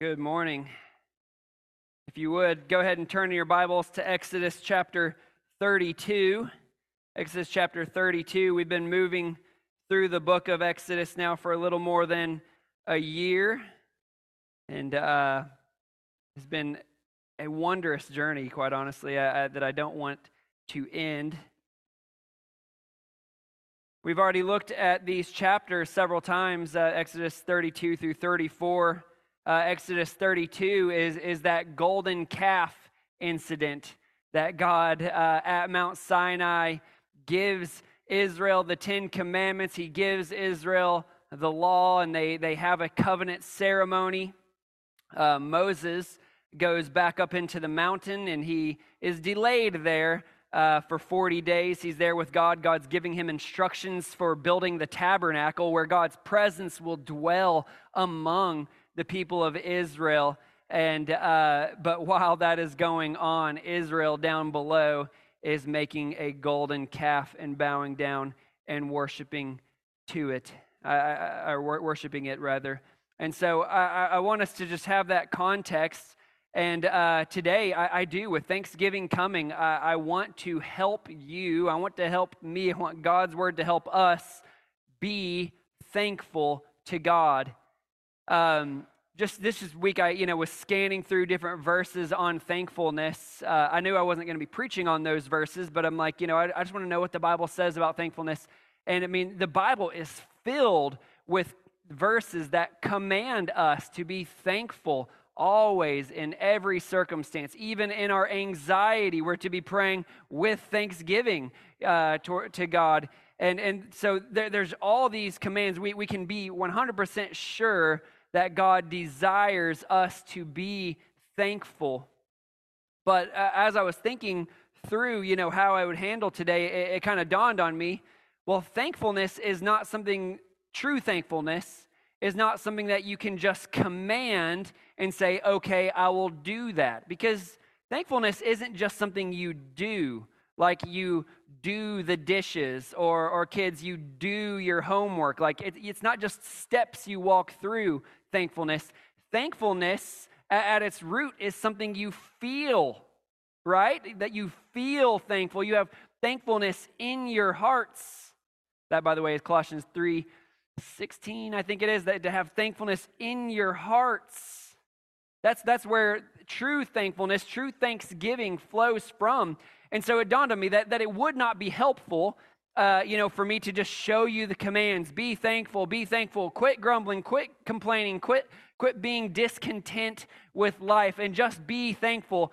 Good morning. If you would, go ahead and turn your Bibles to Exodus chapter 32. Exodus chapter 32. We've been moving through the book of Exodus now for a little more than a year. And uh, it's been a wondrous journey, quite honestly, uh, uh, that I don't want to end. We've already looked at these chapters several times uh, Exodus 32 through 34 uh, Exodus 32 is, is that golden calf incident that God uh, at Mount Sinai gives Israel the Ten Commandments. He gives Israel the law, and they, they have a covenant ceremony. Uh, Moses goes back up into the mountain, and he is delayed there uh, for 40 days. He's there with God. God's giving him instructions for building the tabernacle where God's presence will dwell among the people of Israel. And uh, but while that is going on, Israel down below is making a golden calf and bowing down and worshiping to it, uh, or worshiping it rather. And so I, I, want us to just have that context. And uh, today I, I, do, with Thanksgiving coming, I, I want to help you. I want to help me. I want God's word to help us be thankful to God um, just this week, I you know was scanning through different verses on thankfulness. Uh, I knew I wasn't going to be preaching on those verses, but I'm like, you know, I, I just want to know what the Bible says about thankfulness. And I mean, the Bible is filled with verses that command us to be thankful always in every circumstance even in our anxiety we're to be praying with thanksgiving uh, to, to god and, and so there, there's all these commands we, we can be 100% sure that God desires us to be thankful. But uh, as I was thinking through, you know, how I would handle today, it, it kind of dawned on me, well, thankfulness is not something true thankfulness is not something that you can just command and say, "Okay, I will do that." Because thankfulness isn't just something you do, like you do the dishes or or kids you do your homework like it, it's not just steps you walk through thankfulness. Thankfulness at its root is something you feel, right? That you feel thankful. You have thankfulness in your hearts. That, by the way, is Colossians 3 16, I think it is, that to have thankfulness in your hearts. That's, that's where true thankfulness, true thanksgiving flows from. And so it dawned on me that, that it would not be helpful uh, you know, for me to just show you the commands. Be thankful, be thankful, quit grumbling, quit complaining, quit, quit being discontent with life, and just be thankful.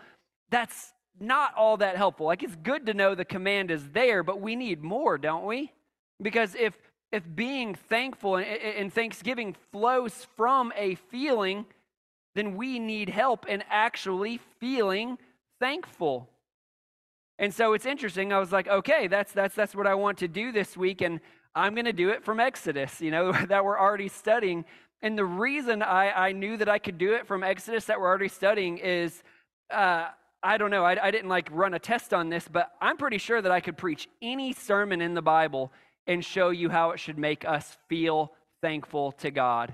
That's not all that helpful. Like it's good to know the command is there, but we need more, don't we? Because if if being thankful and, and thanksgiving flows from a feeling, then we need help in actually feeling thankful. And so it's interesting. I was like, okay, that's that's that's what I want to do this week, and I'm going to do it from Exodus, you know, that we're already studying. And the reason I, I knew that I could do it from Exodus that we're already studying is, uh, I don't know, I, I didn't like run a test on this, but I'm pretty sure that I could preach any sermon in the Bible and show you how it should make us feel thankful to God.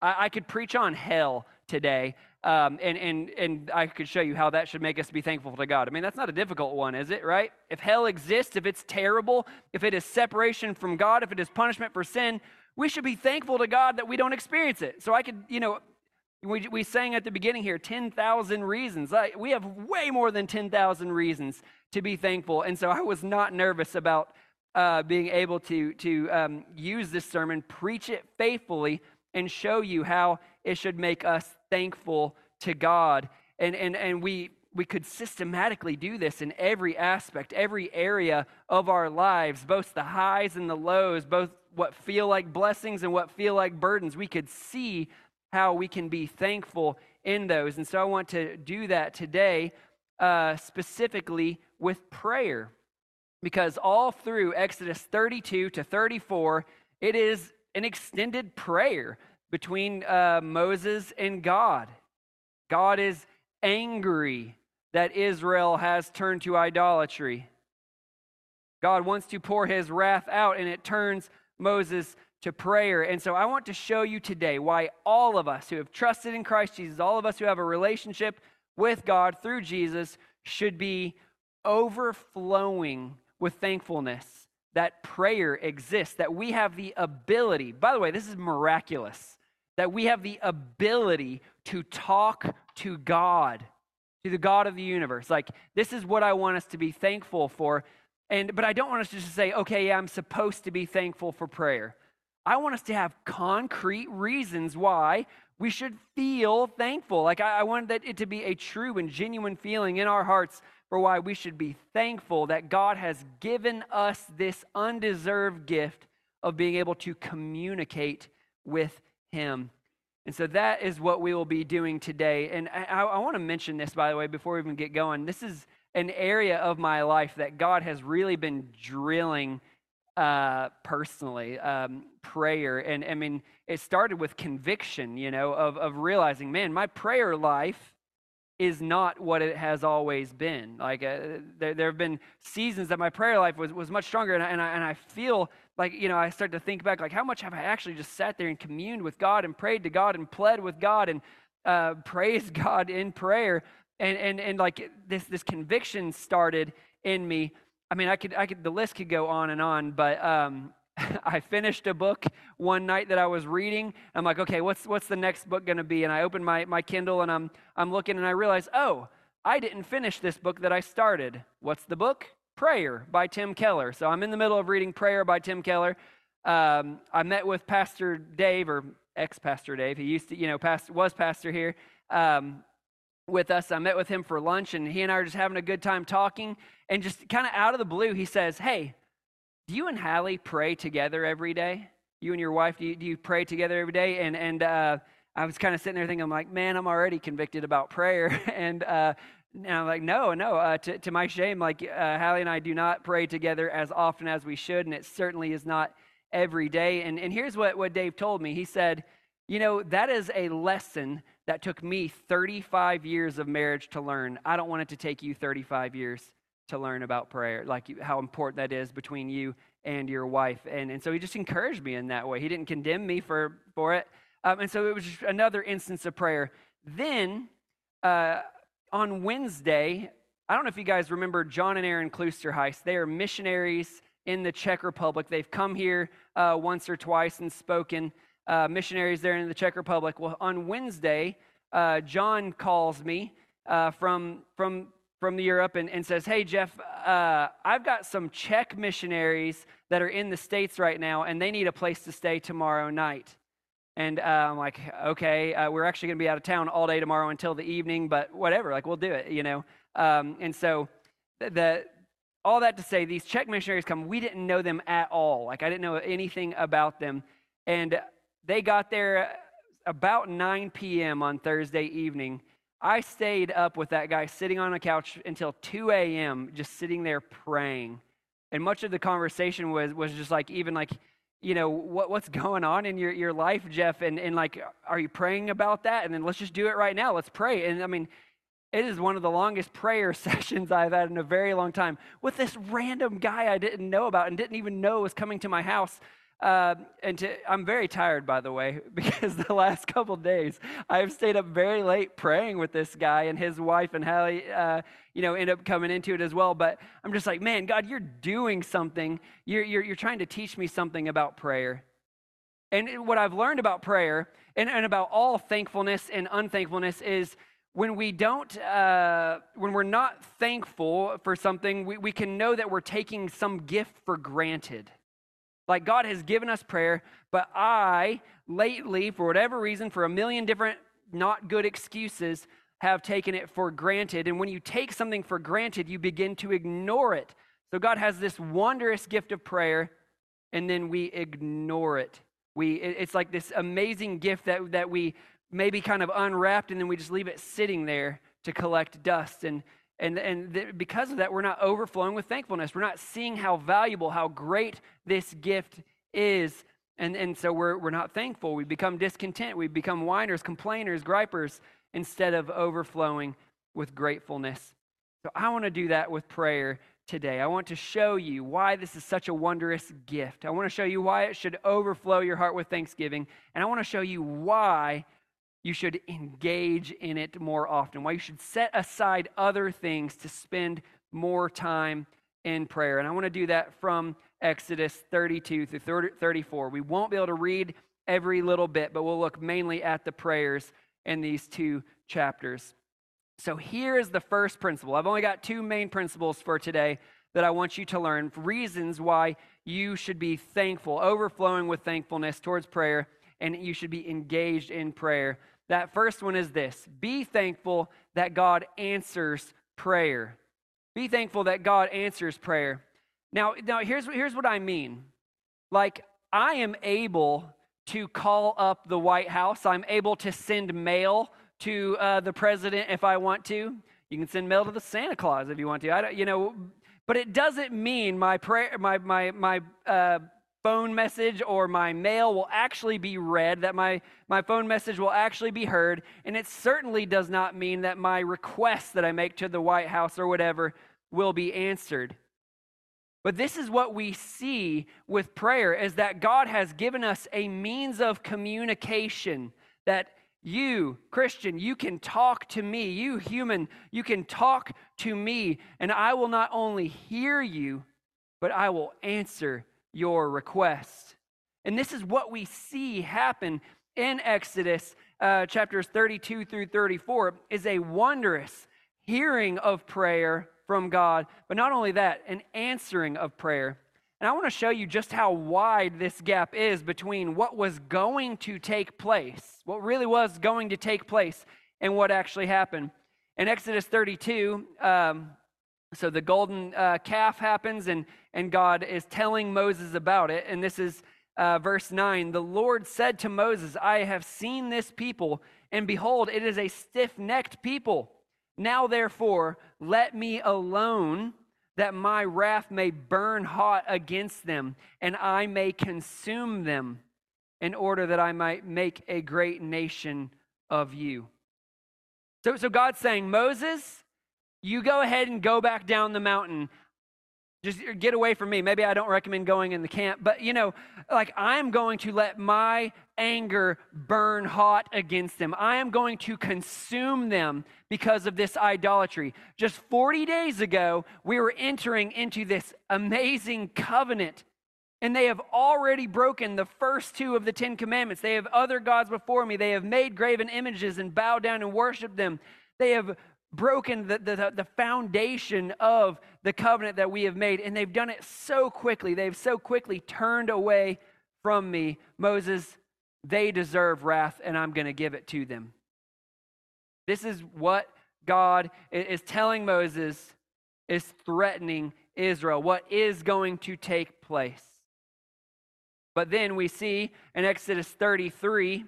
I, I could preach on hell today. Um, and, and, and I could show you how that should make us be thankful to God. I mean, that's not a difficult one, is it, right? If hell exists, if it's terrible, if it is separation from God, if it is punishment for sin, we should be thankful to God that we don't experience it. So I could, you know, we, we sang at the beginning here 10,000 reasons. I, we have way more than 10,000 reasons to be thankful. And so I was not nervous about uh, being able to, to um, use this sermon, preach it faithfully, and show you how it should make us thankful to God. And, and, and we, we could systematically do this in every aspect, every area of our lives, both the highs and the lows, both what feel like blessings and what feel like burdens. We could see how we can be thankful in those. And so I want to do that today, uh, specifically with prayer. Because all through Exodus 32 to 34, it is an extended prayer between uh, Moses and God. God is angry that Israel has turned to idolatry. God wants to pour his wrath out, and it turns Moses to prayer. And so I want to show you today why all of us who have trusted in Christ Jesus, all of us who have a relationship with God through Jesus, should be overflowing with thankfulness that prayer exists, that we have the ability, by the way, this is miraculous, that we have the ability to talk to God, to the God of the universe. Like, this is what I want us to be thankful for. And, but I don't want us to just say, okay, yeah, I'm supposed to be thankful for prayer. I want us to have concrete reasons why we should feel thankful. Like, I, I want that it to be a true and genuine feeling in our hearts for why we should be thankful that God has given us this undeserved gift of being able to communicate with Him. And so that is what we will be doing today. And I, I want to mention this, by the way, before we even get going. This is an area of my life that God has really been drilling uh, personally um, prayer. And I mean, it started with conviction, you know, of, of realizing, man, my prayer life is not what it has always been. Like uh, there, there have been seasons that my prayer life was, was much stronger, and I, and, I, and I feel like, you know, I start to think back, like, how much have I actually just sat there and communed with God and prayed to God and pled with God and uh, praised God in prayer? And, and, and like this, this conviction started in me. I mean, I could, I could, the list could go on and on, but um, I finished a book one night that I was reading. I'm like, okay, what's, what's the next book going to be? And I opened my, my Kindle and I'm, I'm looking and I realize, oh, I didn't finish this book that I started. What's the book? Prayer by Tim Keller. So I'm in the middle of reading Prayer by Tim Keller. Um, I met with Pastor Dave, or ex Pastor Dave. He used to, you know, past, was pastor here um, with us. I met with him for lunch and he and I are just having a good time talking. And just kind of out of the blue, he says, Hey, do you and Hallie pray together every day? You and your wife, do you, do you pray together every day? And, and uh, I was kind of sitting there thinking, I'm like, man, I'm already convicted about prayer. and, uh, and I'm like, no, no. Uh, to, to my shame, like uh, Hallie and I do not pray together as often as we should, and it certainly is not every day. And, and here's what, what Dave told me. He said, you know, that is a lesson that took me 35 years of marriage to learn. I don't want it to take you 35 years to learn about prayer, like how important that is between you and your wife. And, and so he just encouraged me in that way. He didn't condemn me for, for it. Um, and so it was just another instance of prayer. Then uh, on Wednesday, I don't know if you guys remember John and Aaron Kloosterhuis. They are missionaries in the Czech Republic. They've come here uh, once or twice and spoken. Uh, missionaries there in the Czech Republic. Well, on Wednesday, uh, John calls me uh, from, from from Europe and, and says, Hey, Jeff, uh, I've got some Czech missionaries that are in the States right now, and they need a place to stay tomorrow night. And uh, I'm like, okay, uh, we're actually going to be out of town all day tomorrow until the evening, but whatever, like we'll do it, you know. Um, and so the, all that to say, these Czech missionaries come. We didn't know them at all. Like I didn't know anything about them, and they got there about 9 p.m. on Thursday evening, I stayed up with that guy sitting on a couch until 2 a.m., just sitting there praying. And much of the conversation was, was just like, even like, you know, what, what's going on in your, your life, Jeff? And, and like, are you praying about that? And then let's just do it right now. Let's pray. And I mean, it is one of the longest prayer sessions I've had in a very long time with this random guy I didn't know about and didn't even know was coming to my house. Uh, and to, I'm very tired, by the way, because the last couple days I've stayed up very late praying with this guy and his wife and Hallie, uh, you know, end up coming into it as well. But I'm just like, man, God, you're doing something. You're, you're, you're trying to teach me something about prayer. And what I've learned about prayer and, and about all thankfulness and unthankfulness is when we don't, uh, when we're not thankful for something, we, we can know that we're taking some gift for granted. Like God has given us prayer, but I, lately, for whatever reason, for a million different not good excuses, have taken it for granted. And when you take something for granted, you begin to ignore it. So God has this wondrous gift of prayer, and then we ignore it. We, it's like this amazing gift that, that we maybe kind of unwrapped, and then we just leave it sitting there to collect dust. And and, and th- because of that, we're not overflowing with thankfulness. We're not seeing how valuable, how great this gift is. And, and so we're, we're not thankful. We become discontent. We become whiners, complainers, gripers, instead of overflowing with gratefulness. So I want to do that with prayer today. I want to show you why this is such a wondrous gift. I want to show you why it should overflow your heart with thanksgiving. And I want to show you why you should engage in it more often, why you should set aside other things to spend more time in prayer. And I want to do that from Exodus 32 through 34. We won't be able to read every little bit, but we'll look mainly at the prayers in these two chapters. So here is the first principle. I've only got two main principles for today that I want you to learn reasons why you should be thankful, overflowing with thankfulness towards prayer, and you should be engaged in prayer. That first one is this be thankful that God answers prayer. Be thankful that God answers prayer. Now, now here's, here's what I mean. Like, I am able to call up the White House, I'm able to send mail to uh, the president if I want to. You can send mail to the Santa Claus if you want to. I don't, you know, but it doesn't mean my prayer, my my my uh, phone message or my mail will actually be read. That my my phone message will actually be heard, and it certainly does not mean that my requests that I make to the White House or whatever will be answered. But this is what we see with prayer is that God has given us a means of communication that you, Christian, you can talk to me. You, human, you can talk to me, and I will not only hear you, but I will answer your request. And this is what we see happen in Exodus uh, chapters 32 through 34 is a wondrous hearing of prayer from God, but not only that, an answering of prayer. And I want to show you just how wide this gap is between what was going to take place, what really was going to take place, and what actually happened. In Exodus 32, um, so the golden uh, calf happens, and, and God is telling Moses about it. And this is uh, verse 9 The Lord said to Moses, I have seen this people, and behold, it is a stiff necked people. Now, therefore, let me alone that my wrath may burn hot against them, and I may consume them, in order that I might make a great nation of you. So, so God's saying, Moses, you go ahead and go back down the mountain. Just get away from me. Maybe I don't recommend going in the camp, but you know, like I'm going to let my anger burn hot against them. I am going to consume them because of this idolatry. Just 40 days ago, we were entering into this amazing covenant, and they have already broken the first two of the Ten Commandments. They have other gods before me, they have made graven images and bowed down and worshiped them. They have broken the, the, the, foundation of the covenant that we have made, and they've done it so quickly. They've so quickly turned away from me. Moses, they deserve wrath, and I'm going to give it to them. This is what God is telling Moses, is threatening Israel, what is going to take place. But then we see in Exodus 33,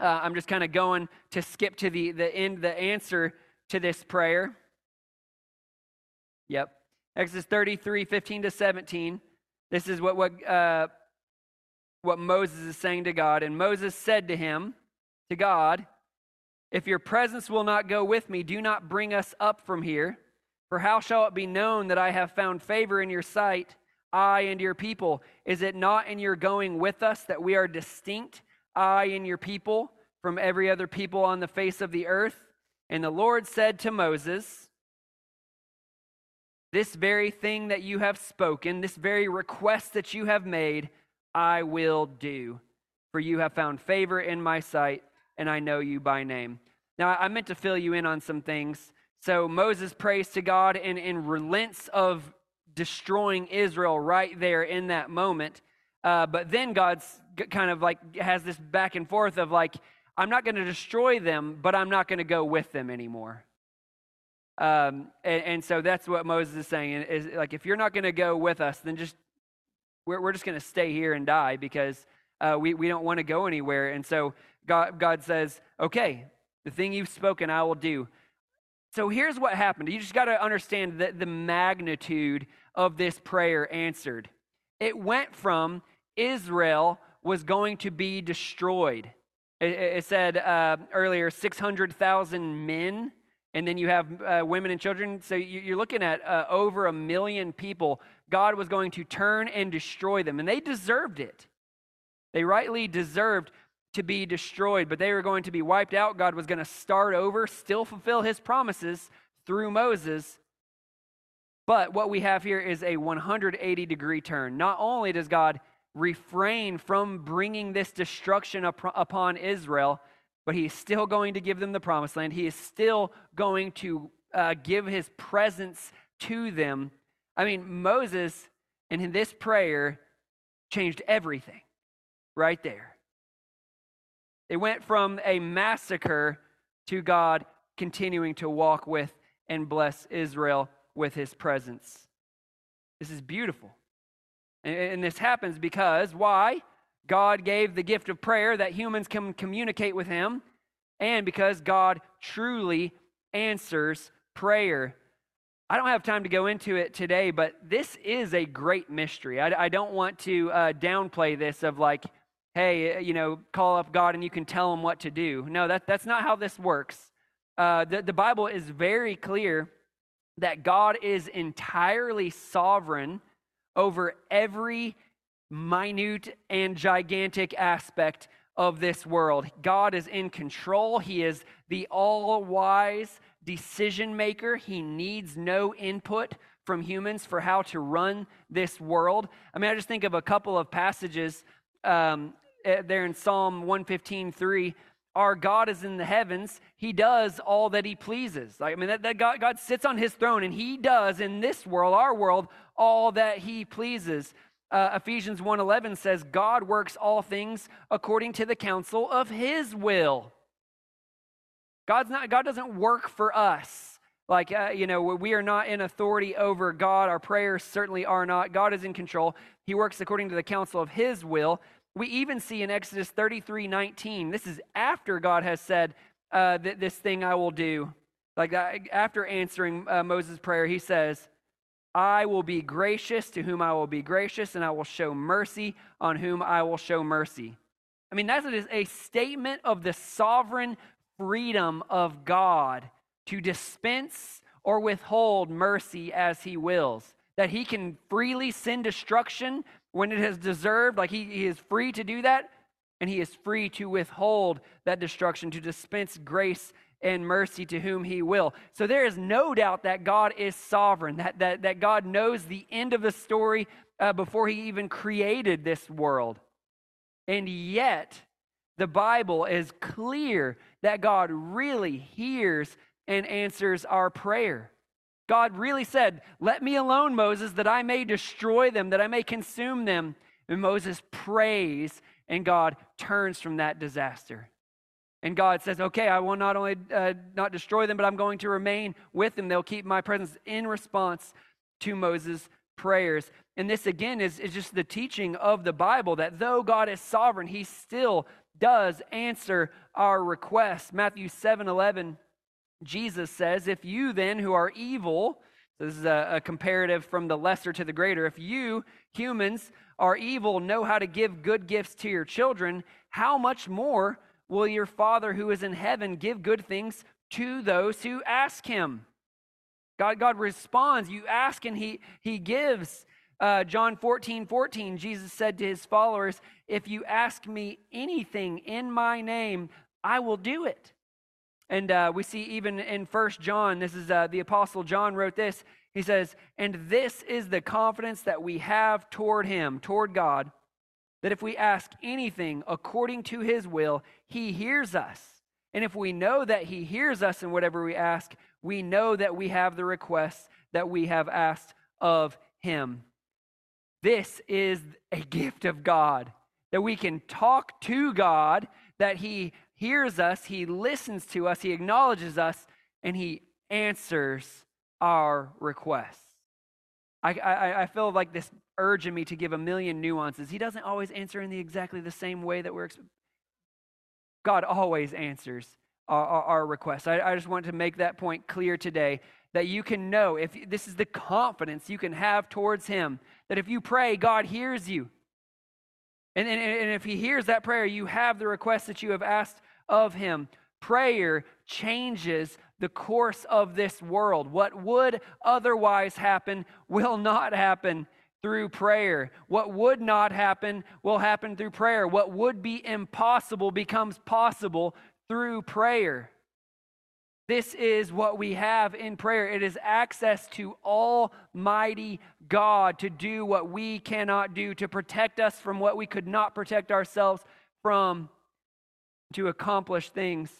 uh, I'm just kind of going to skip to the, the end, the answer to this prayer. Yep. Exodus 33, 15 to 17. This is what, what, uh, what Moses is saying to God. And Moses said to him, to God, If your presence will not go with me, do not bring us up from here. For how shall it be known that I have found favor in your sight, I and your people? Is it not in your going with us that we are distinct, I and your people, from every other people on the face of the earth? And the Lord said to Moses, This very thing that you have spoken, this very request that you have made, I will do. For you have found favor in my sight, and I know you by name. Now, I meant to fill you in on some things. So Moses prays to God and, and relents of destroying Israel right there in that moment. Uh, but then God's kind of like has this back and forth of like, I'm not going to destroy them, but I'm not going to go with them anymore. Um, and, and, so that's what Moses is saying is like, if you're not going to go with us, then just, we're, we're just going to stay here and die because uh, we, we don't want to go anywhere. And so God, God says, okay, the thing you've spoken, I will do. So here's what happened. You just got to understand that the magnitude of this prayer answered. It went from Israel was going to be destroyed it, it said uh, earlier 600,000 men and then you have uh, women and children. So you're looking at uh, over a million people. God was going to turn and destroy them, and they deserved it. They rightly deserved to be destroyed, but they were going to be wiped out. God was going to start over, still fulfill his promises through Moses. But what we have here is a 180 degree turn. Not only does God refrain from bringing this destruction up, upon Israel, but he's still going to give them the promised land. He is still going to uh, give his presence to them. I mean, Moses and in this prayer changed everything right there. It went from a massacre to God continuing to walk with and bless Israel with his presence. This is beautiful. And, this happens because why? God gave the gift of prayer that humans can communicate with him, and because God truly answers prayer. I don't have time to go into it today, but this is a great mystery. I, I don't want to uh, downplay this of like, hey, you know, call up God and you can tell him what to do. No, that, that's not how this works. Uh, the, the Bible is very clear that God is entirely sovereign over every minute and gigantic aspect of this world. God is in control. He is the all wise decision maker. He needs no input from humans for how to run this world. I mean, I just think of a couple of passages um, eh, there in Psalm 115 3 our God is in the heavens, he does all that he pleases. Like, I mean, that, that God, God sits on his throne and he does in this world, our world, all that he pleases. Uh, Ephesians 1.11 says, God works all things according to the counsel of his will. God's not, God doesn't work for us. Like, uh, you know, we are not in authority over God. Our prayers certainly are not. God is in control. He works according to the counsel of his will. We even see in Exodus 33 19, this is after God has said, uh, this thing I will do. Like uh, after answering uh, Moses' prayer, he says, I will be gracious to whom I will be gracious, and I will show mercy on whom I will show mercy. I mean, that is a statement of the sovereign freedom of God to dispense or withhold mercy as he wills. That he can freely send destruction when it has deserved, like he, he is free to do that, and he is free to withhold that destruction, to dispense grace and mercy to whom he will. So there is no doubt that God is sovereign, that, that, that God knows the end of the story uh, before he even created this world. And yet, the Bible is clear that God really hears and answers our prayer. God really said, Let me alone, Moses, that I may destroy them, that I may consume them. And Moses prays, and God turns from that disaster. And God says, Okay, I will not only uh, not destroy them, but I'm going to remain with them. They'll keep my presence in response to Moses' prayers. And this, again, is, is just the teaching of the Bible that though God is sovereign, he still does answer our requests. Matthew 7 11 Jesus says, If you then, who are evil, this is a, a, comparative from the lesser to the greater, if you, humans, are evil, know how to give good gifts to your children, how much more will your Father who is in heaven give good things to those who ask him? God, God responds. You ask and he, he gives. Uh, John 14, 14, Jesus said to his followers, If you ask me anything in my name, I will do it. And uh, we see even in First John, this is uh, the Apostle John wrote this. He says, And this is the confidence that we have toward him, toward God, that if we ask anything according to his will, he hears us. And if we know that he hears us in whatever we ask, we know that we have the requests that we have asked of him. This is a gift of God, that we can talk to God, that he hears us, he listens to us, he acknowledges us, and he answers our requests. I, I, I feel like this urge in me to give a million nuances. He doesn't always answer in the exactly the same way that we're. God always answers our, our, our requests. I, I just want to make that point clear today that you can know if this is the confidence you can have towards Him that if you pray, God hears you. And, and, and if He hears that prayer, you have the request that you have asked of him. Prayer changes the course of this world. What would otherwise happen will not happen through prayer. What would not happen will happen through prayer. What would be impossible becomes possible through prayer. This is what we have in prayer. It is access to Almighty God to do what we cannot do, to protect us from what we could not protect ourselves from, to accomplish things.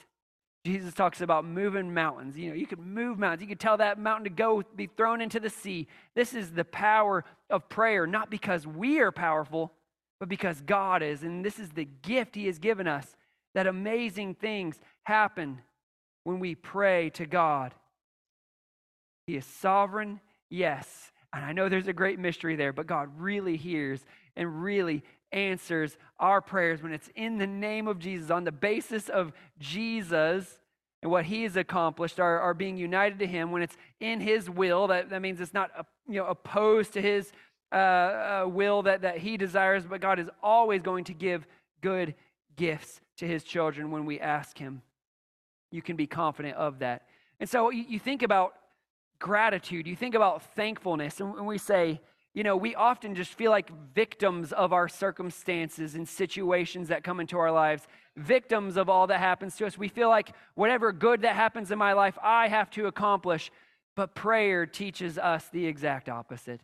Jesus talks about moving mountains. You know, you could move mountains. You could tell that mountain to go be thrown into the sea. This is the power of prayer, not because we are powerful, but because God is. And this is the gift He has given us that amazing things happen when we pray to God. He is sovereign, yes. And I know there's a great mystery there, but God really hears and really answers our prayers when it's in the name of Jesus, on the basis of Jesus and what he has accomplished, our, our being united to him, when it's in his will, that, that means it's not uh, you know, opposed to his uh, uh, will that, that he desires, but God is always going to give good gifts to his children when we ask him you can be confident of that. And so you, you think about gratitude, you think about thankfulness, and when we say, you know, we often just feel like victims of our circumstances and situations that come into our lives, victims of all that happens to us. We feel like whatever good that happens in my life, I have to accomplish. But prayer teaches us the exact opposite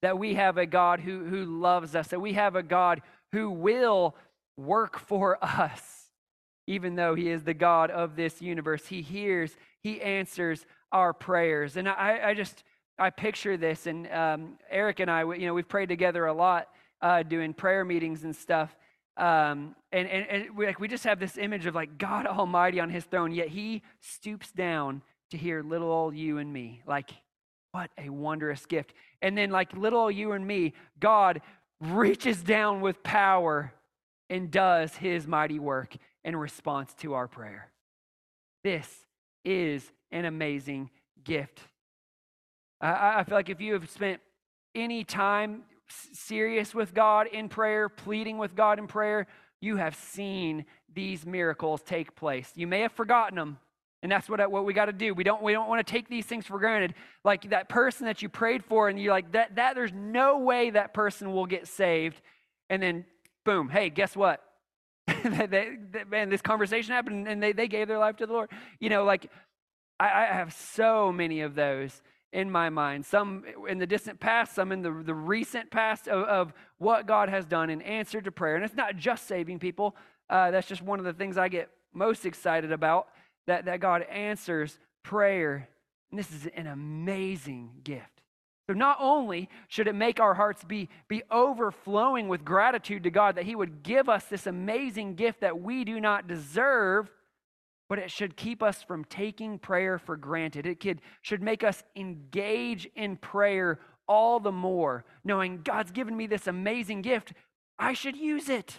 that we have a God who, who loves us, that we have a God who will work for us even though he is the God of this universe. He hears, he answers our prayers. And I, I just, I picture this, and um, Eric and I, you know, we've prayed together a lot uh, doing prayer meetings and stuff. Um, and and, and we, like, we just have this image of like God Almighty on his throne, yet he stoops down to hear little old you and me. Like, what a wondrous gift. And then, like little old you and me, God reaches down with power and does his mighty work in response to our prayer. This is an amazing gift. I, I feel like if you have spent any time serious with God in prayer, pleading with God in prayer, you have seen these miracles take place. You may have forgotten them, and that's what, what we got to do. We don't, we don't want to take these things for granted. Like that person that you prayed for, and you're like, that, that there's no way that person will get saved. And then, boom, hey, guess what? they, they, man, this conversation happened and they, they gave their life to the Lord. You know, like I, I have so many of those in my mind, some in the distant past, some in the, the recent past of, of what God has done in answer to prayer. And it's not just saving people, uh, that's just one of the things I get most excited about that, that God answers prayer. And this is an amazing gift. So not only should it make our hearts be, be overflowing with gratitude to God that He would give us this amazing gift that we do not deserve, but it should keep us from taking prayer for granted. It could, should make us engage in prayer all the more, knowing God's given me this amazing gift. I should use it.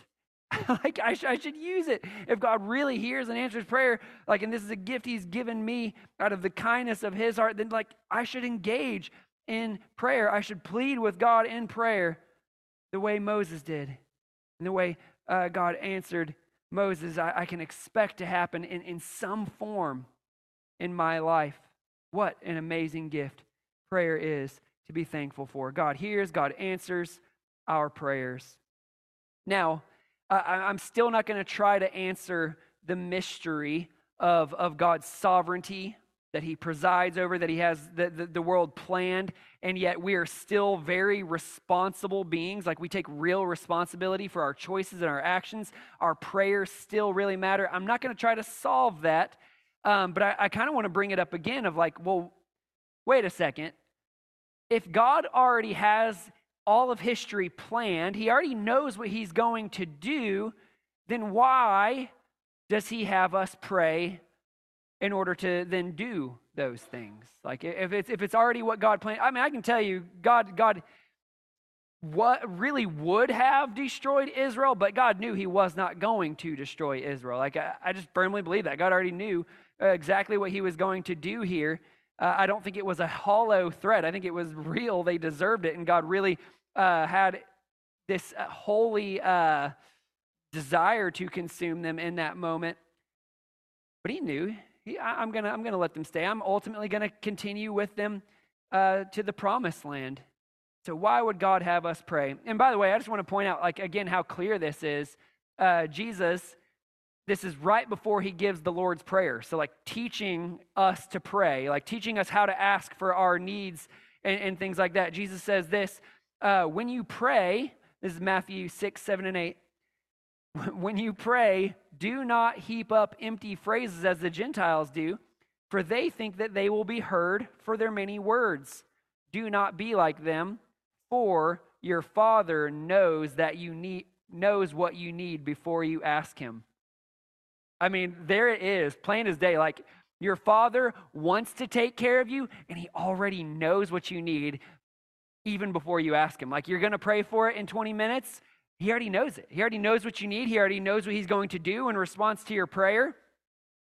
like I, sh- I, should use it if god really hears and answers prayer like and this is a gift he's given me out of the kindness of his heart then like i should engage in prayer. I should plead with God in prayer the way Moses did, and the way uh, God answered Moses. I, I can expect to happen in, in some form in my life. What an amazing gift prayer is to be thankful for. God hears, God answers our prayers. Now, uh, I'm still not going to try to answer the mystery of, of God's sovereignty that he presides over, that he has the, the, the, world planned, and yet we are still very responsible beings. Like we take real responsibility for our choices and our actions. Our prayers still really matter. I'm not going to try to solve that, um, but I, I kind of want to bring it up again of like, well, wait a second. If God already has all of history planned, he already knows what he's going to do, then why does he have us pray in order to then do those things. Like if it's if it's already what God planned, I mean, I can tell you, God, God what really would have destroyed Israel, but God knew he was not going to destroy Israel. Like I, I just firmly believe that. God already knew uh, exactly what he was going to do here. Uh, I don't think it was a hollow threat. I think it was real. They deserved it, and God really uh, had this uh, holy uh, desire to consume them in that moment. But he knew He, I, am going to I'm gonna let them stay. I'm ultimately going to continue with them uh, to the promised land. So, why would God have us pray? And by the way, I just want to point out, like, again, how clear this is. Uh, Jesus, this is right before he gives the Lord's Prayer. So, like, teaching us to pray, like, teaching us how to ask for our needs and, and things like that. Jesus says this uh, when you pray, this is Matthew 6, 7, and 8. When you pray, do not heap up empty phrases as the Gentiles do, for they think that they will be heard for their many words. Do not be like them, for your Father knows that you need knows what you need before you ask him. I mean, there it is, plain as day. Like your Father wants to take care of you, and He already knows what you need even before you ask Him. Like you're going to pray for it in 20 minutes. He already knows it. He already knows what you need. He already knows what He's going to do in response to your prayer.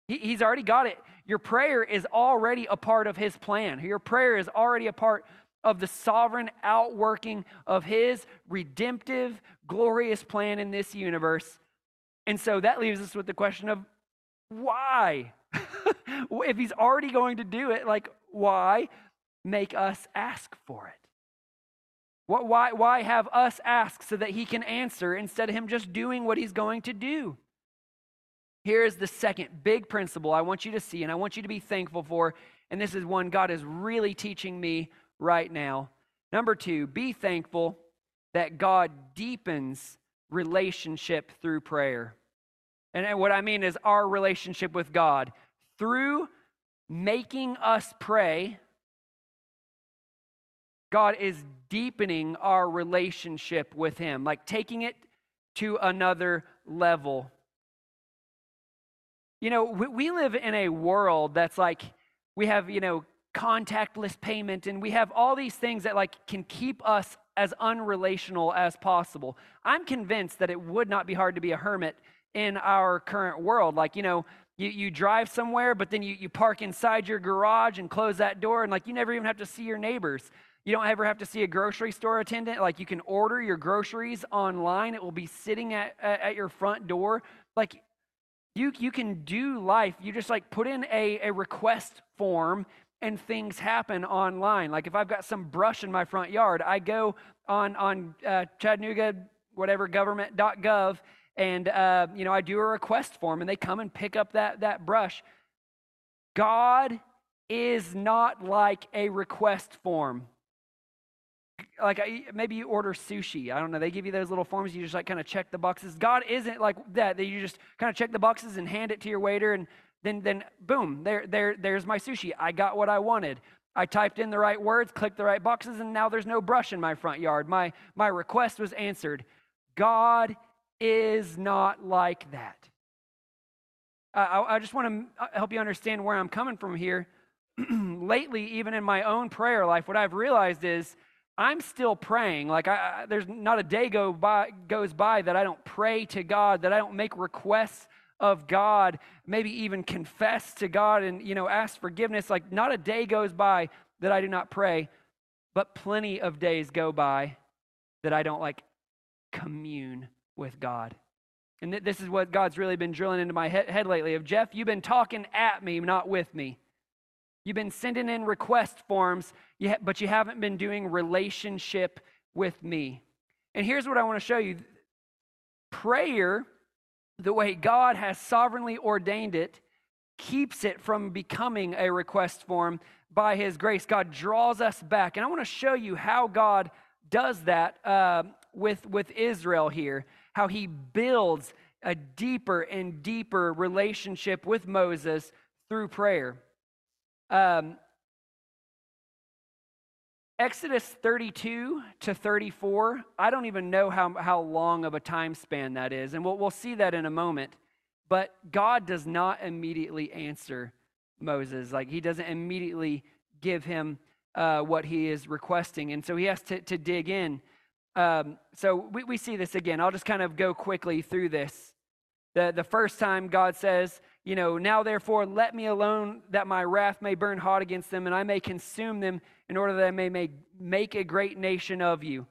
He, he's already got it. Your prayer is already a part of His plan. Your prayer is already a part of the sovereign outworking of His redemptive, glorious plan in this universe. And so that leaves us with the question of why? if he's already going to do it, like, why make us ask for it? Why, why have us ask so that he can answer instead of him just doing what he's going to do? Here is the second big principle I want you to see and I want you to be thankful for. And this is one God is really teaching me right now. Number two, be thankful that God deepens relationship through prayer. And what I mean is our relationship with God through making us pray, God is deepening our relationship with Him, like taking it to another level. You know, we, live in a world that's like, we have, you know, contactless payment and we have all these things that like can keep us as unrelational as possible. I'm convinced that it would not be hard to be a hermit in our current world. Like, you know, you, you drive somewhere, but then you, you park inside your garage and close that door, and like you never even have to see your neighbors. You don't ever have to see a grocery store attendant. Like you can order your groceries online, it will be sitting at, at your front door. Like you, you can do life. You just like put in a, a request form and things happen online. Like if I've got some brush in my front yard, I go on on uh, Chattanooga, whatever government.gov, and uh, you know i do a request form and they come and pick up that, that brush god is not like a request form like maybe you order sushi i don't know they give you those little forms you just like kind of check the boxes god isn't like that that you just kind of check the boxes and hand it to your waiter and then then boom there there there's my sushi i got what i wanted I typed in the right words, clicked the right boxes, and now there's no brush in my front yard. My, my request was answered. God is not like that. I, I just want to uh, help you understand where I'm coming from here. Lately, even in my own prayer life, what I've realized is I'm still praying. Like I, there's not a day go by, goes by that I don't pray to God, that I don't make requests of God, maybe even confess to God and you know ask forgiveness. Like not a day goes by that I do not pray, but plenty of days go by that I don't like commune with God. And th- this is what God's really been drilling into my he- head lately of Jeff, you've been talking at me, not with me. You've been sending in request forms, but you haven't been doing relationship with me. And here's what I want to show you prayer, the way God has sovereignly ordained it, keeps it from becoming a request form by His grace. God draws us back. And I want to show you how God does that uh, with, with Israel here how he builds a deeper and deeper relationship with Moses through prayer. Um, Exodus 32 to 34, I don't even know how, how long of a time span that is, and we'll, we'll see that in a moment. But God does not immediately answer Moses. Like, he doesn't immediately give him uh, what he is requesting. And so he has to, to dig in. Um, so we, we see this again. I'll just kind of go quickly through this. The, the first time God says, you know, now therefore let me alone that my wrath may burn hot against them and I may consume them in order that I may make, make a great nation of you.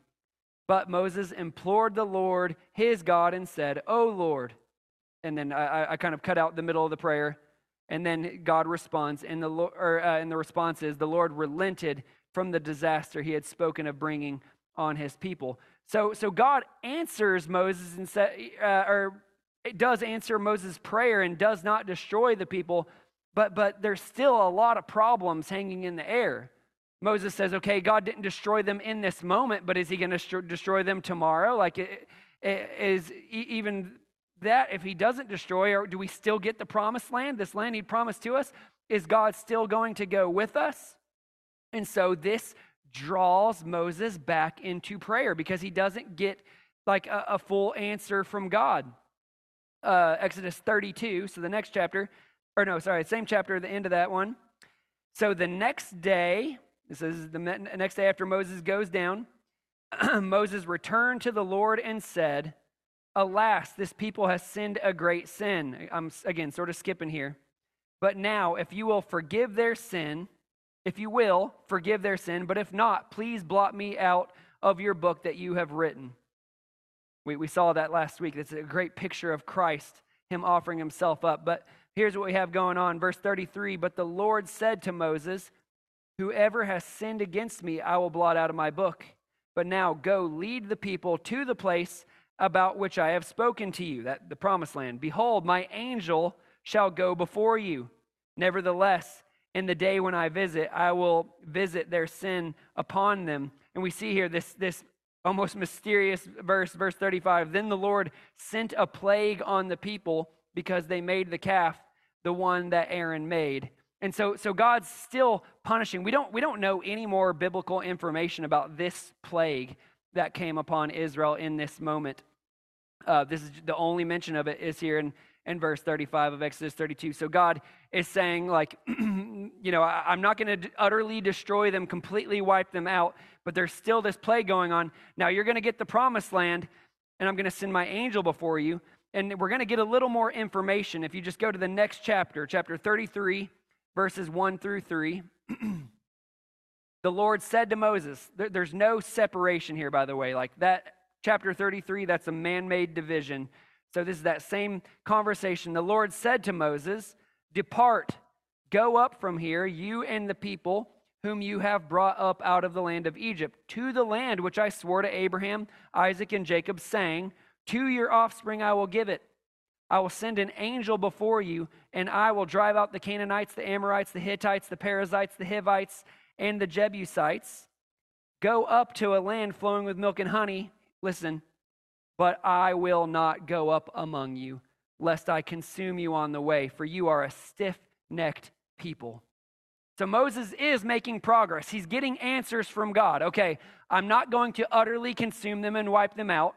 But Moses implored the Lord, his God, and said, O Lord. And then I, I kind of cut out the middle of the prayer. And then God responds, and the, or, uh, and the response is the Lord relented from the disaster he had spoken of bringing on his people. So, so God answers Moses and say, uh, or it does answer Moses' prayer and does not destroy the people, but, but there's still a lot of problems hanging in the air. Moses says, okay, God didn't destroy them in this moment, but is he going to destroy them tomorrow? Like, it, it, is even that, if he doesn't destroy, or do we still get the promised land? This land he promised to us? Is God still going to go with us? And so this draws Moses back into prayer because he doesn't get like a, a full answer from God. Uh, Exodus 32, so the next chapter, or no, sorry, same chapter, the end of that one. So the next day, this is the next day after Moses goes down, Moses returned to the Lord and said, Alas, this people has sinned a great sin. I'm again sort of skipping here. But now, if you will forgive their sin, if you will, forgive their sin, but if not, please blot me out of your book that you have written. We, we saw that last week. It's a great picture of Christ, him offering himself up. But here's what we have going on. Verse 33 But the Lord said to Moses, Whoever has sinned against me, I will blot out of my book. But now go lead the people to the place about which I have spoken to you, that the promised land. Behold, my angel shall go before you. Nevertheless, in the day when I visit, I will visit their sin upon them. And we see here this, this almost mysterious verse, verse 35. Then the Lord sent a plague on the people because they made the calf, the one that Aaron made. And so, so God's still punishing. We don't, we don't know any more biblical information about this plague that came upon Israel in this moment. Uh, this is the only mention of it is here in, in verse 35 of Exodus 32. So God is saying, like, you know, I, am not going to utterly destroy them, completely wipe them out, but there's still this play going on. Now you're going to get the promised land, and I'm going to send my angel before you. And we're going to get a little more information if you just go to the next chapter, chapter 33, verses 1 through 3. the Lord said to Moses, there, there's no separation here, by the way. Like that, chapter 33, that's a man made division. So this is that same conversation. The Lord said to Moses, Depart, go up from here, you and the people whom you have brought up out of the land of Egypt, to the land which I swore to Abraham, Isaac, and Jacob, saying, To your offspring I will give it. I will send an angel before you, and I will drive out the Canaanites, the Amorites, the Hittites, the Perizzites, the Hivites, and the Jebusites. Go up to a land flowing with milk and honey. Listen, but I will not go up among you, lest I consume you on the way, for you are a stiff necked people. So Moses is making progress. He's getting answers from God. Okay, I'm not going to utterly consume them and wipe them out.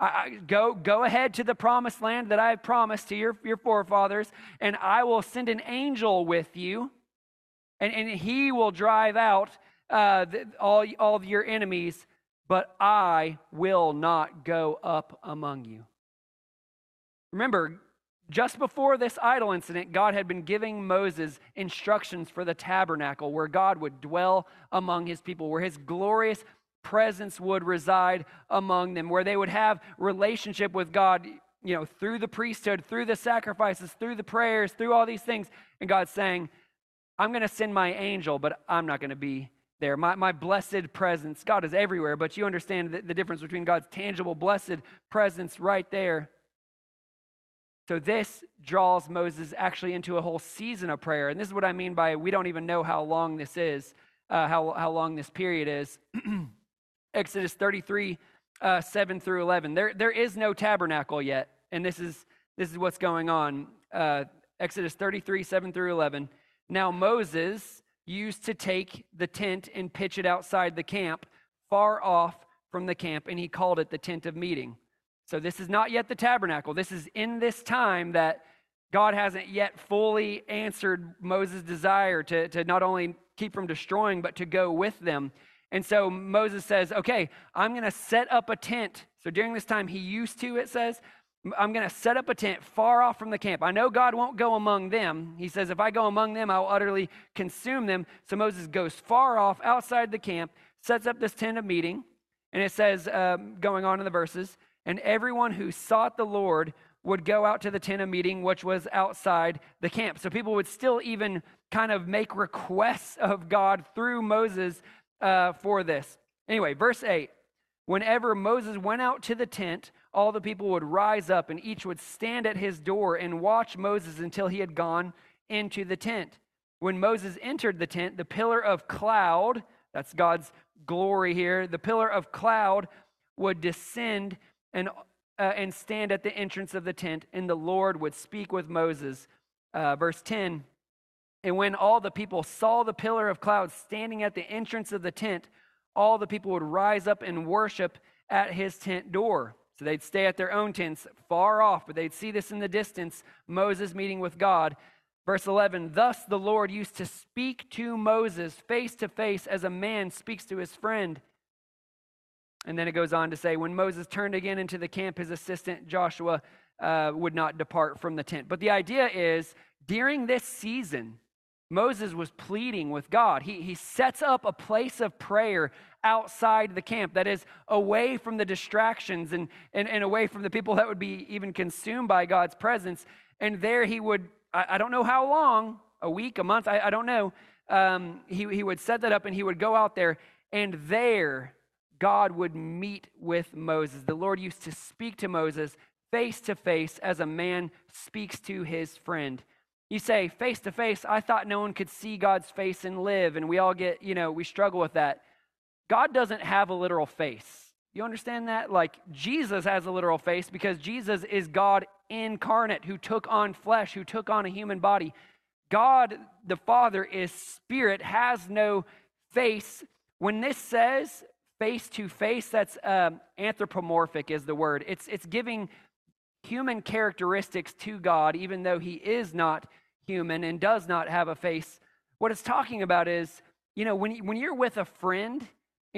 I, go, go ahead to the promised land that I have promised to your, your forefathers, and I will send an angel with you, and, and he will drive out uh, the, all, all of your enemies, but I will not go up among you. Remember, just before this idol incident, God had been giving Moses instructions for the tabernacle where God would dwell among his people, where his glorious presence would reside among them, where they would have relationship with God, you know, through the priesthood, through the sacrifices, through the prayers, through all these things. And God's saying, I'm going to send my angel, but I'm not going to be there. My, my blessed presence, God is everywhere, but you understand the, the difference between God's tangible, blessed presence right there. So, this draws Moses actually into a whole season of prayer. And this is what I mean by we don't even know how long this is, uh, how, how long this period is. Exodus 33, uh, 7 through 11. There, there is no tabernacle yet, and this is, this is what's going on. Uh, Exodus 33, 7 through 11. Now Moses used to take the tent and pitch it outside the camp, far off from the camp, and he called it the tent of meeting. So this is not yet the tabernacle. This is in this time that God hasn't yet fully answered Moses' desire to, to not only keep from destroying, but to go with them. And so Moses says, Okay, I'm going to set up a tent. So during this time, he used to, it says, I'm going to set up a tent far off from the camp. I know God won't go among them. He says, If I go among them, I'll utterly consume them. So Moses goes far off outside the camp, sets up this tent of meeting. And it says, um, going on in the verses, and everyone who sought the Lord would go out to the tent of meeting, which was outside the camp. So people would still even kind of make requests of God through Moses uh, for this. Anyway, verse 8 Whenever Moses went out to the tent, all the people would rise up and each would stand at his door and watch Moses until he had gone into the tent. When Moses entered the tent, the pillar of cloud, that's God's glory here, the pillar of cloud would descend and, uh, and stand at the entrance of the tent, and the Lord would speak with Moses. Uh, verse 10 And when all the people saw the pillar of cloud standing at the entrance of the tent, all the people would rise up and worship at his tent door. So they'd stay at their own tents far off, but they'd see this in the distance Moses meeting with God. Verse 11 Thus the Lord used to speak to Moses face to face as a man speaks to his friend. And then it goes on to say, When Moses turned again into the camp, his assistant Joshua uh, would not depart from the tent. But the idea is during this season, Moses was pleading with God. He, he sets up a place of prayer outside the camp that is away from the distractions and, and, and away from the people that would be even consumed by God's presence. And there he would, I, I don't know how long, a week, a month, I, I don't know. Um, he, he would set that up and he would go out there, and there God would meet with Moses. The Lord used to speak to Moses face to face as a man speaks to his friend. You say face to face, I thought no one could see God's face and live, and we all get, you know, we struggle with that. God doesn't have a literal face. You understand that? Like Jesus has a literal face because Jesus is God incarnate who took on flesh, who took on a human body. God the Father is spirit, has no face. When this says face to face, that's um, anthropomorphic, is the word. It's, it's giving human characteristics to God, even though he is not human and does not have a face. What it's talking about is, you know, when, when you're with a friend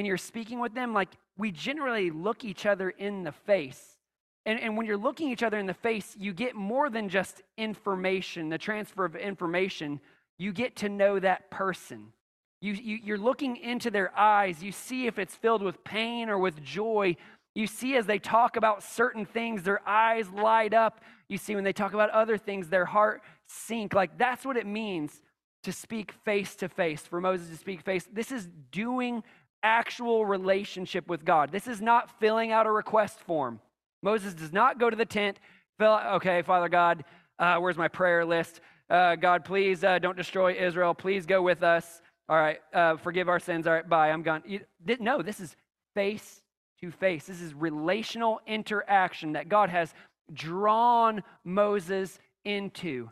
and you're speaking with them, like we generally look each other in the face. And, and when you're looking each other in the face, you get more than just information, the transfer of information. You get to know that person. You, you, you're looking into their eyes. You see if it's filled with pain or with joy. You see as they talk about certain things, their eyes light up. You see when they talk about other things, their heart sink. Like that's what it means to speak face to face, for Moses to speak face. This is doing actual relationship with God. This is not filling out a request form. Moses does not go to the tent, fill out, okay, Father God, uh, where's my prayer list? Uh, God, please uh, don't destroy Israel. Please go with us. All right, uh, forgive our sins. All right, bye, I'm gone. You, no, this is face to face. This is relational interaction that God has drawn Moses into.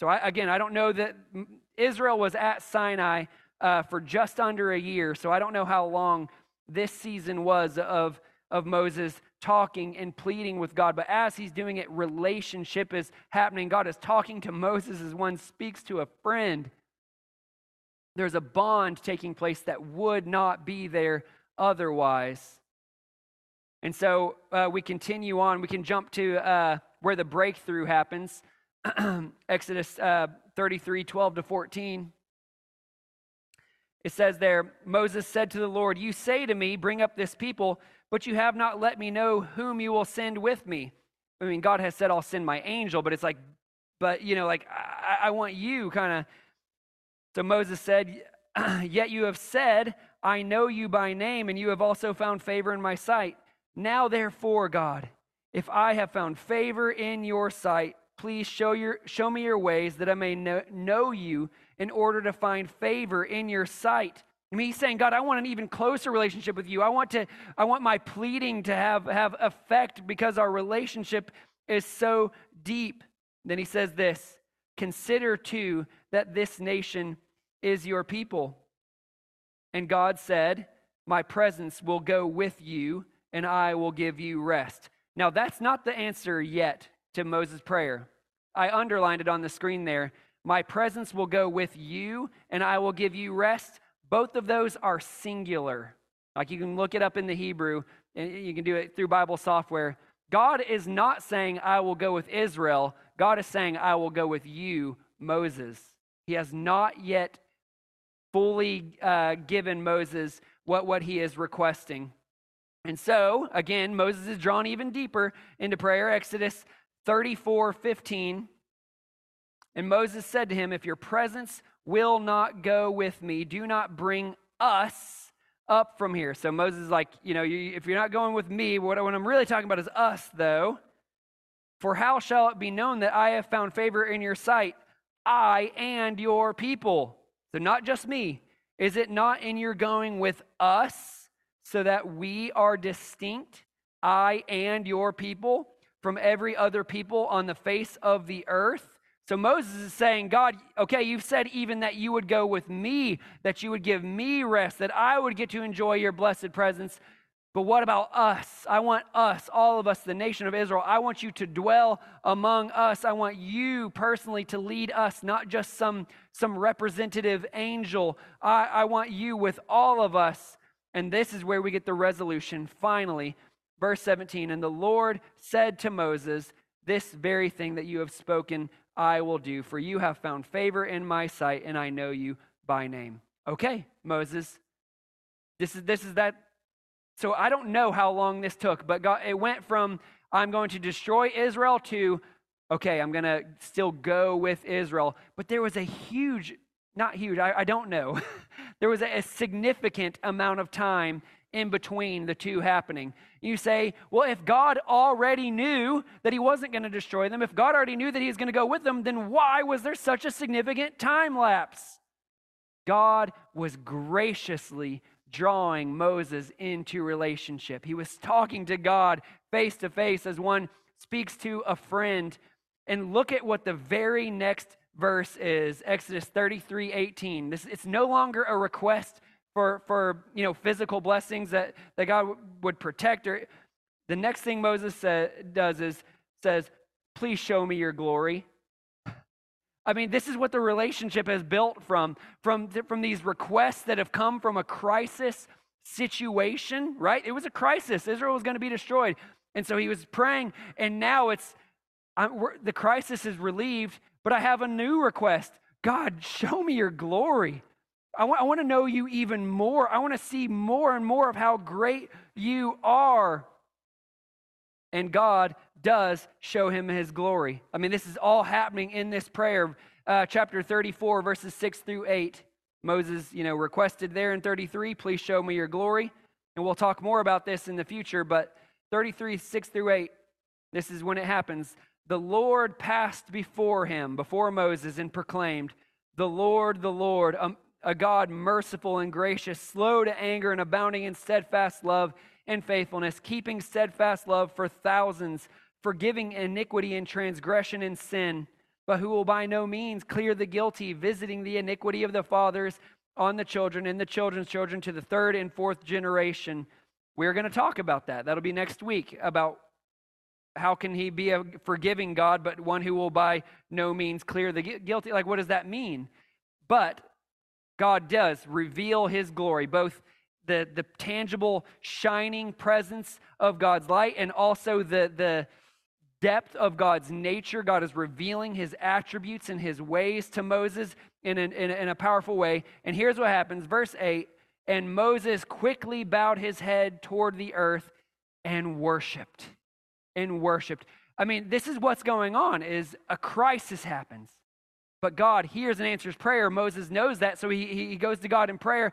So, I, again, I don't know that Israel was at Sinai uh, for just under a year. So I don't know how long this season was of, of Moses talking and pleading with God. But as he's doing it, relationship is happening. God is talking to Moses as one speaks to a friend. There's a bond taking place that would not be there otherwise. And so uh, we continue on. We can jump to uh, where the breakthrough happens Exodus uh, 33 12 to 14. It says there, Moses said to the Lord, You say to me, Bring up this people, but you have not let me know whom you will send with me. I mean, God has said, I'll send my angel, but it's like, but, you know, like, I, I want you kind of. So Moses said, Yet you have said, I know you by name, and you have also found favor in my sight. Now, therefore, God, if I have found favor in your sight, please show, your, show me your ways that I may know, know you in order to find favor in your sight. I mean, he's saying, God, I want an even closer relationship with you. I want to, I want my pleading to have, have effect because our relationship is so deep. Then he says this consider too that this nation is your people. And God said, My presence will go with you, and I will give you rest. Now, that's not the answer yet to Moses' prayer. I underlined it on the screen there. My presence will go with you, and I will give you rest. Both of those are singular. Like you can look it up in the Hebrew, and you can do it through Bible software. God is not saying, I will go with Israel. God is saying, I will go with you, Moses. He has not yet fully uh, given Moses what, what he is requesting. And so, again, Moses is drawn even deeper into prayer. Exodus 34 15. And Moses said to him, If your presence will not go with me, do not bring us up from here. So Moses is like, you know, you, if you're not going with me, what, what I'm really talking about is us, though. For how shall it be known that I have found favor in your sight, I and your people? So, not just me. Is it not in your going with us so that we are distinct, I and your people, from every other people on the face of the earth? So Moses is saying, God, okay, you've said even that you would go with me, that you would give me rest, that I would get to enjoy your blessed presence. But what about us? I want us, all of us, the nation of Israel. I want you to dwell among us. I want you personally to lead us, not just some, some representative angel. I, I want you with all of us. And this is where we get the resolution. Finally, verse 17 And the Lord said to Moses, This very thing that you have spoken I will do, for you have found favor in my sight, and I know you by name. Okay, Moses. This is this is that. So I don't know how long this took, but God, it went from I'm going to destroy Israel to okay, I'm to still go with Israel. But there was a huge, not huge, I, I don't know. there was a, a significant amount of time in between the two happening. You say, well, if God already knew that he wasn't going to destroy them, if God already knew that he was going to go with them, then why was there such a significant time lapse? God was graciously drawing Moses into relationship. He was talking to God face to face as one speaks to a friend. And look at what the very next verse is Exodus 33 18. This, it's no longer a request for, for you know, physical blessings that, that God would protect. Or, the next thing Moses does is says, Please show me your glory. I mean, this is what the relationship has built from, from, from these requests that have come from a crisis situation, right? It was a crisis. Israel was going to be destroyed. And so he was praying, and now it's the crisis is relieved, but I have a new request. God, show me your glory. I want, I want to know you even more. I want to see more and more of how great you are. And God does show him his glory. I mean, this is all happening in this prayer, uh, chapter 34, verses 6 through 8. Moses, you know, requested there in 33, please show me your glory. And we'll talk more about this in the future, but 33, 6 through 8, this is when it happens. The Lord passed before him, before Moses, and proclaimed, The Lord, the Lord, um, a God merciful and gracious, slow to anger and abounding in steadfast love and faithfulness, keeping steadfast love for thousands, forgiving iniquity and transgression and sin, but who will by no means clear the guilty, visiting the iniquity of the fathers on the children and the children's children to the third and fourth generation. We're going to talk about that. That'll be next week about how can he be a forgiving God, but one who will by no means clear the guilty? Like, what does that mean? But God does reveal his glory, both the, the tangible, shining presence of God's light and also the, the depth of God's nature. God is revealing his attributes and his ways to Moses in, an, in, in a powerful way. And here's what happens verse 8 And Moses quickly bowed his head toward the earth and worshiped. And worshiped. I mean, this is what's going on is a crisis happens. But God hears and answers prayer. Moses knows that, so he, he goes to God in prayer,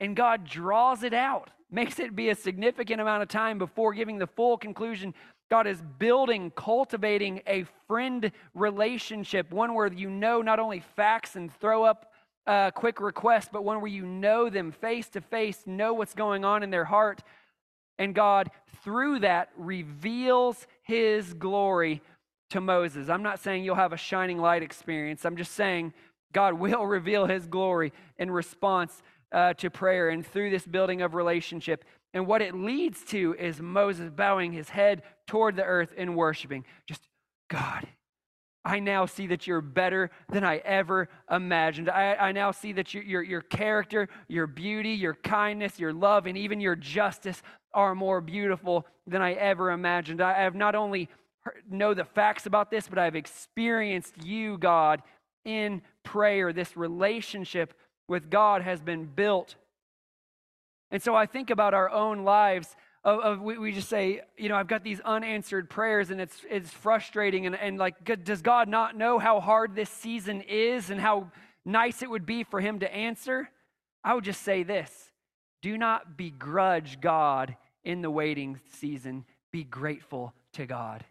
and God draws it out, makes it be a significant amount of time before giving the full conclusion. God is building, cultivating a friend relationship, one where you know not only facts and throw up a quick requests, but one where you know them face to face, know what's going on in their heart. And God, through that, reveals his glory to Moses. I'm not saying you'll have a shining light experience. I'm just saying God will reveal his glory in response uh, to prayer and through this building of relationship. And what it leads to is Moses bowing his head toward the earth and worshiping. Just, God, I now see that you're better than I ever imagined. I, I now see that your, your, your character, your beauty, your kindness, your love, and even your justice are more beautiful than I ever imagined. I have not only know the facts about this, but I've experienced you, God, in prayer. This relationship with God has been built. And so I think about our own lives. of, of we, we, just say, you know, I've got these unanswered prayers and it's, it's frustrating. And, and like, does God not know how hard this season is and how nice it would be for Him to answer? I would just say this do not begrudge God in the waiting season, be grateful to God.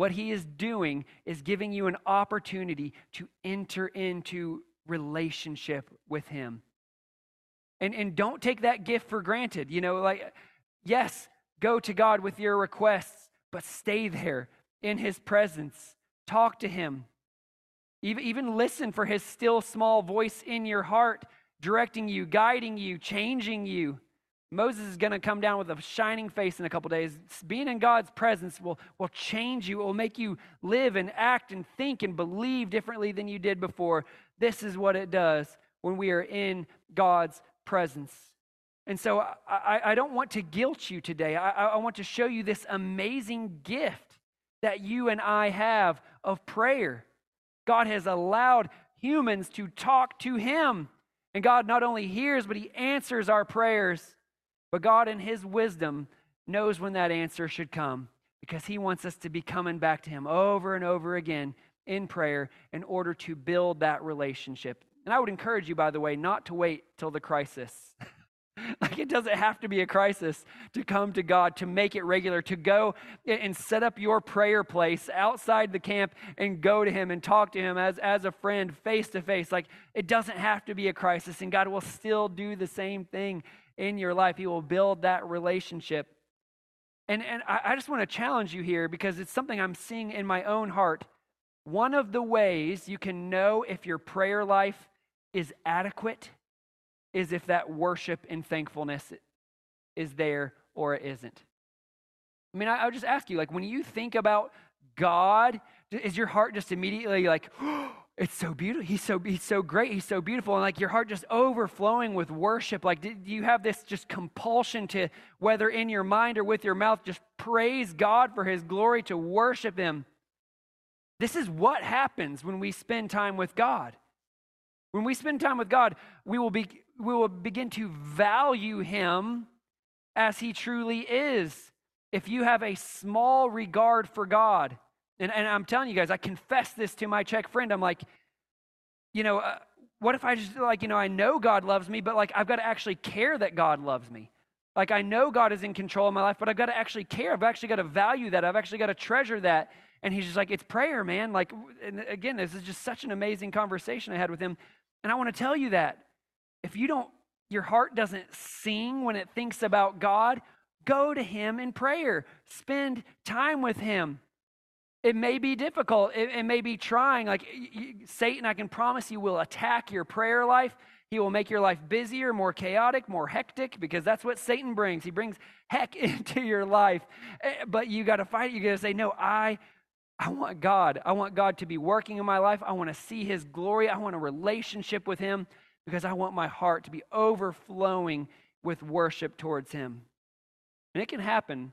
What He is doing is giving you an opportunity to enter into relationship with Him. And, and don't take that gift for granted. You know, like, yes, go to God with your requests, but stay there in His presence. Talk to Him. Even, even listen for His still small voice in your heart, directing you, guiding you, changing you. Moses is going to come down with a shining face in a couple days. Being in God's presence will, will change you. It will make you live and act and think and believe differently than you did before. This is what it does when we are in God's presence. And so I, I don't want to guilt you today. I, I want to show you this amazing gift that you and I have of prayer. God has allowed humans to talk to Him. And God not only hears, but He answers our prayers. But God, in His wisdom, knows when that answer should come because He wants us to be coming back to Him over and over again in prayer in order to build that relationship. And I would encourage you, by the way, not to wait till the crisis. like it doesn't have to be a crisis to come to God, to make it regular, to go and set up your prayer place outside the camp and go to Him and talk to Him as, as a friend, face to face. Like it doesn't have to be a crisis, and God will still do the same thing in your life. He will build that relationship. And, and I, I just want to challenge you here because it's something I'm seeing in my own heart. One of the ways you can know if your prayer life is adequate is if that worship and thankfulness is there or it isn't. I mean, I, will just ask you, like, when you think about God, is your heart just immediately like, oh, it's so beautiful. He's so he's so great. He's so beautiful, and like your heart just overflowing with worship. Like, do you have this just compulsion to, whether in your mind or with your mouth, just praise God for His glory, to worship Him? This is what happens when we spend time with God. When we spend time with God, we will, be, we will begin to value Him as He truly is. If you have a small regard for God, and, and I'm telling you guys, I confess this to my Czech friend. I'm like, you know, uh, what if I just, like, you know, I know God loves me, but like, I've got to actually care that God loves me. Like, I know God is in control of my life, but I've got to actually care. I've actually got to value that. I've actually got to treasure that. And he's just like, it's prayer, man. Like, and again, this is just such an amazing conversation I had with him. And I want to tell you that if you don't, your heart doesn't sing when it thinks about God, go to Him in prayer. Spend time with Him. It may be difficult, it, it may be trying. Like you, Satan, I can promise you, will attack your prayer life. He will make your life busier, more chaotic, more hectic, because that's what Satan brings. He brings heck into your life. Eh, but you got to fight. It. You got to say, No, I I want God. I want God to be working in my life. I want to see His glory. I want a relationship with Him because I want my heart to be overflowing with worship towards Him. And it can happen.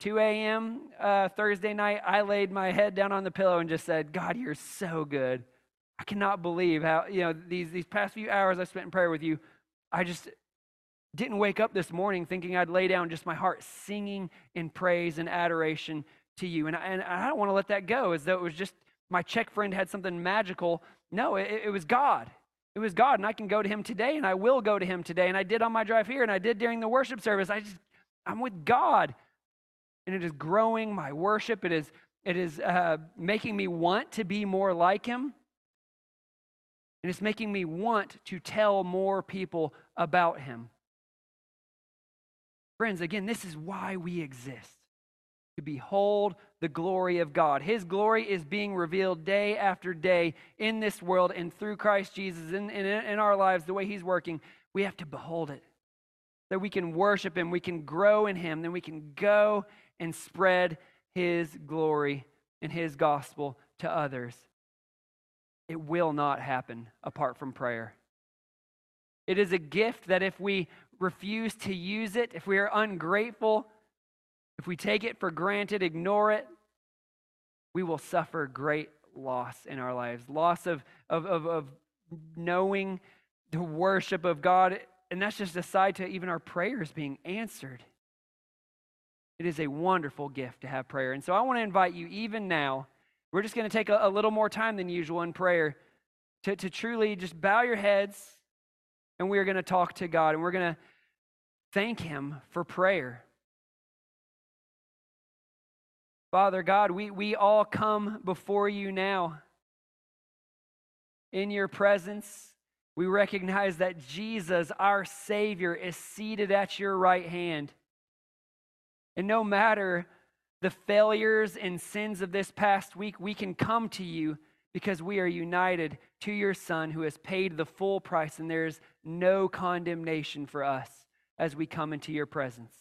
2 a.m. Uh, Thursday night, I laid my head down on the pillow and just said, God, you're so good. I cannot believe how, you know, these, these past few hours I spent in prayer with you, I just didn't wake up this morning thinking I'd lay down just my heart singing in praise and adoration to you. And I, and I don't want to let that go as though it was just my Czech friend had something magical. No, it, it was God. It was God. And I can go to him today, and I will go to him today. And I did on my drive here, and I did during the worship service. I just, I'm with God. And it is growing my worship. It is, it is uh, making me want to be more like him. And it's making me want to tell more people about him. Friends, again, this is why we exist to behold the glory of God. His glory is being revealed day after day in this world and through Christ Jesus in, in, in our lives, the way He's working. We have to behold it. That we can worship Him, we can grow in Him, then we can go and spread His glory and His gospel to others. It will not happen apart from prayer. It is a gift that if we refuse to use it, if we are ungrateful, if we take it for granted, ignore it, we will suffer great loss in our lives loss of, of, of, of knowing the worship of God. And that's just aside to even our prayers being answered. It is a wonderful gift to have prayer. And so I want to invite you, even now, we're just going to take a, a little more time than usual in prayer to, to truly just bow your heads and we are going to talk to God and we're going to thank Him for prayer. Father God, we, we all come before you now. In your presence, we recognize that Jesus, our Savior, is seated at your right hand. And no matter the failures and sins of this past week, we can come to you because we are united to your Son who has paid the full price, and there is no condemnation for us as we come into your presence.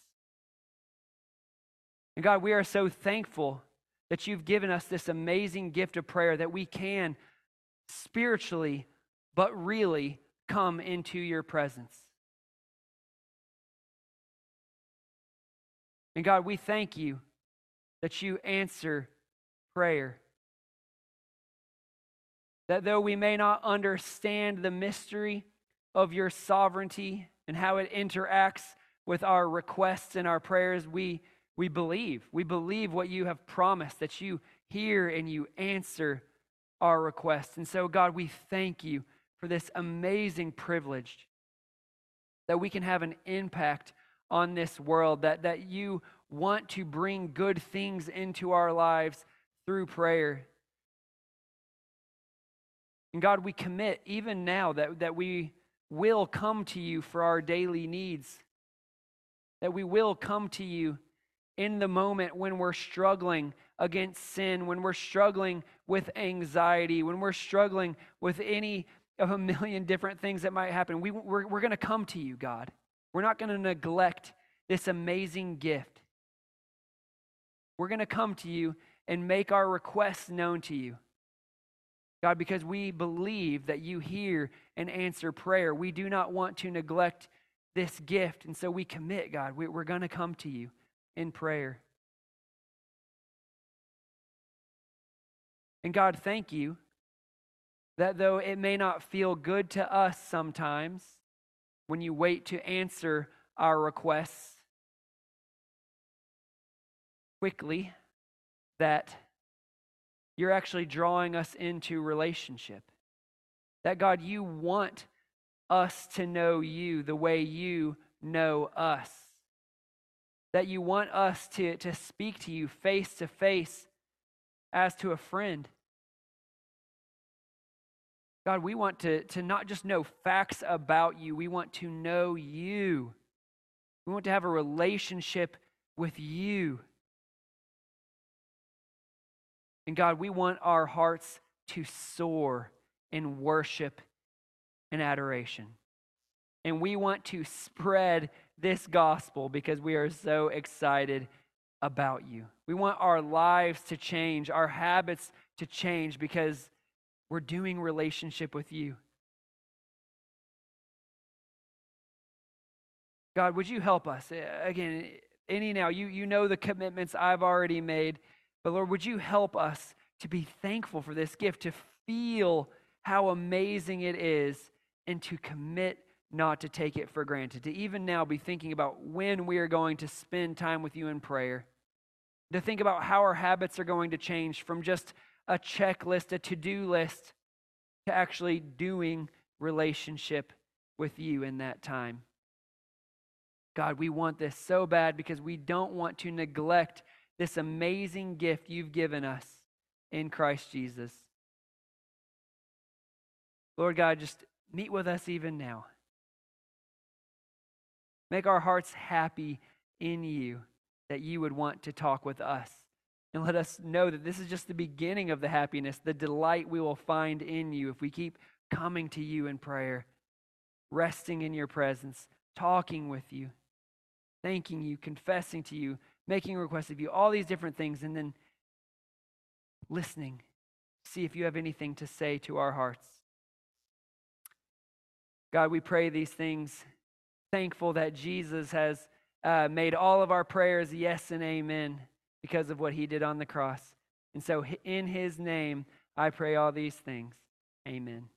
And God, we are so thankful that you've given us this amazing gift of prayer that we can spiritually, but really come into your presence. And God, we thank you that you answer prayer. That though we may not understand the mystery of your sovereignty and how it interacts with our requests and our prayers, we we believe. We believe what you have promised, that you hear and you answer our requests. And so, God, we thank you for this amazing privilege that we can have an impact on this world, that, that you want to bring good things into our lives through prayer. And God, we commit even now that, that we will come to you for our daily needs, that we will come to you in the moment when we're struggling against sin, when we're struggling with anxiety, when we're struggling with any of a million different things that might happen, we, we're, we're going to come to you, God. We're not going to neglect this amazing gift. We're going to come to you and make our requests known to you. God, because we believe that you hear and answer prayer. We do not want to neglect this gift. And so we commit, God, we, we're going to come to you in prayer. And God, thank you that though it may not feel good to us sometimes when you wait to answer our requests quickly, that you're actually drawing us into relationship. That God, you want us to know you the way you know us that you want us to, to speak to you face to face as to a friend. God, we want to, to not just know facts about you, we want to know you. We want to have a relationship with you. And God, we want our hearts to soar in worship and adoration. And we want to spread this gospel because we are so excited about you. We want our lives to change, our habits to change because we're doing relationship with you. God, would you help us? Eh, again, any now, you, you know the commitments I've already made, but Lord, would you help us to be thankful for this gift, to feel how amazing it is, and to commit not to take it for granted, to even now be thinking about when we are going to spend time with you in prayer, to think about how our habits are going to change from just a checklist, a to do list, to actually doing relationship with you in that time. God, we want this so bad because we don't want to neglect this amazing gift you've given us in Christ Jesus. Lord God, just meet with us even now. Make our hearts happy in you that you would want to talk with us. And let us know that this is just the beginning of the happiness, the delight we will find in you if we keep coming to you in prayer, resting in your presence, talking with you, thanking you, confessing to you, making requests of you, all these different things, and then listening. See if you have anything to say to our hearts. God, we pray these things thankful that Jesus has uh, made all of our prayers yes and amen because of what he did on the cross. And so, in his name, I pray all these things. Amen.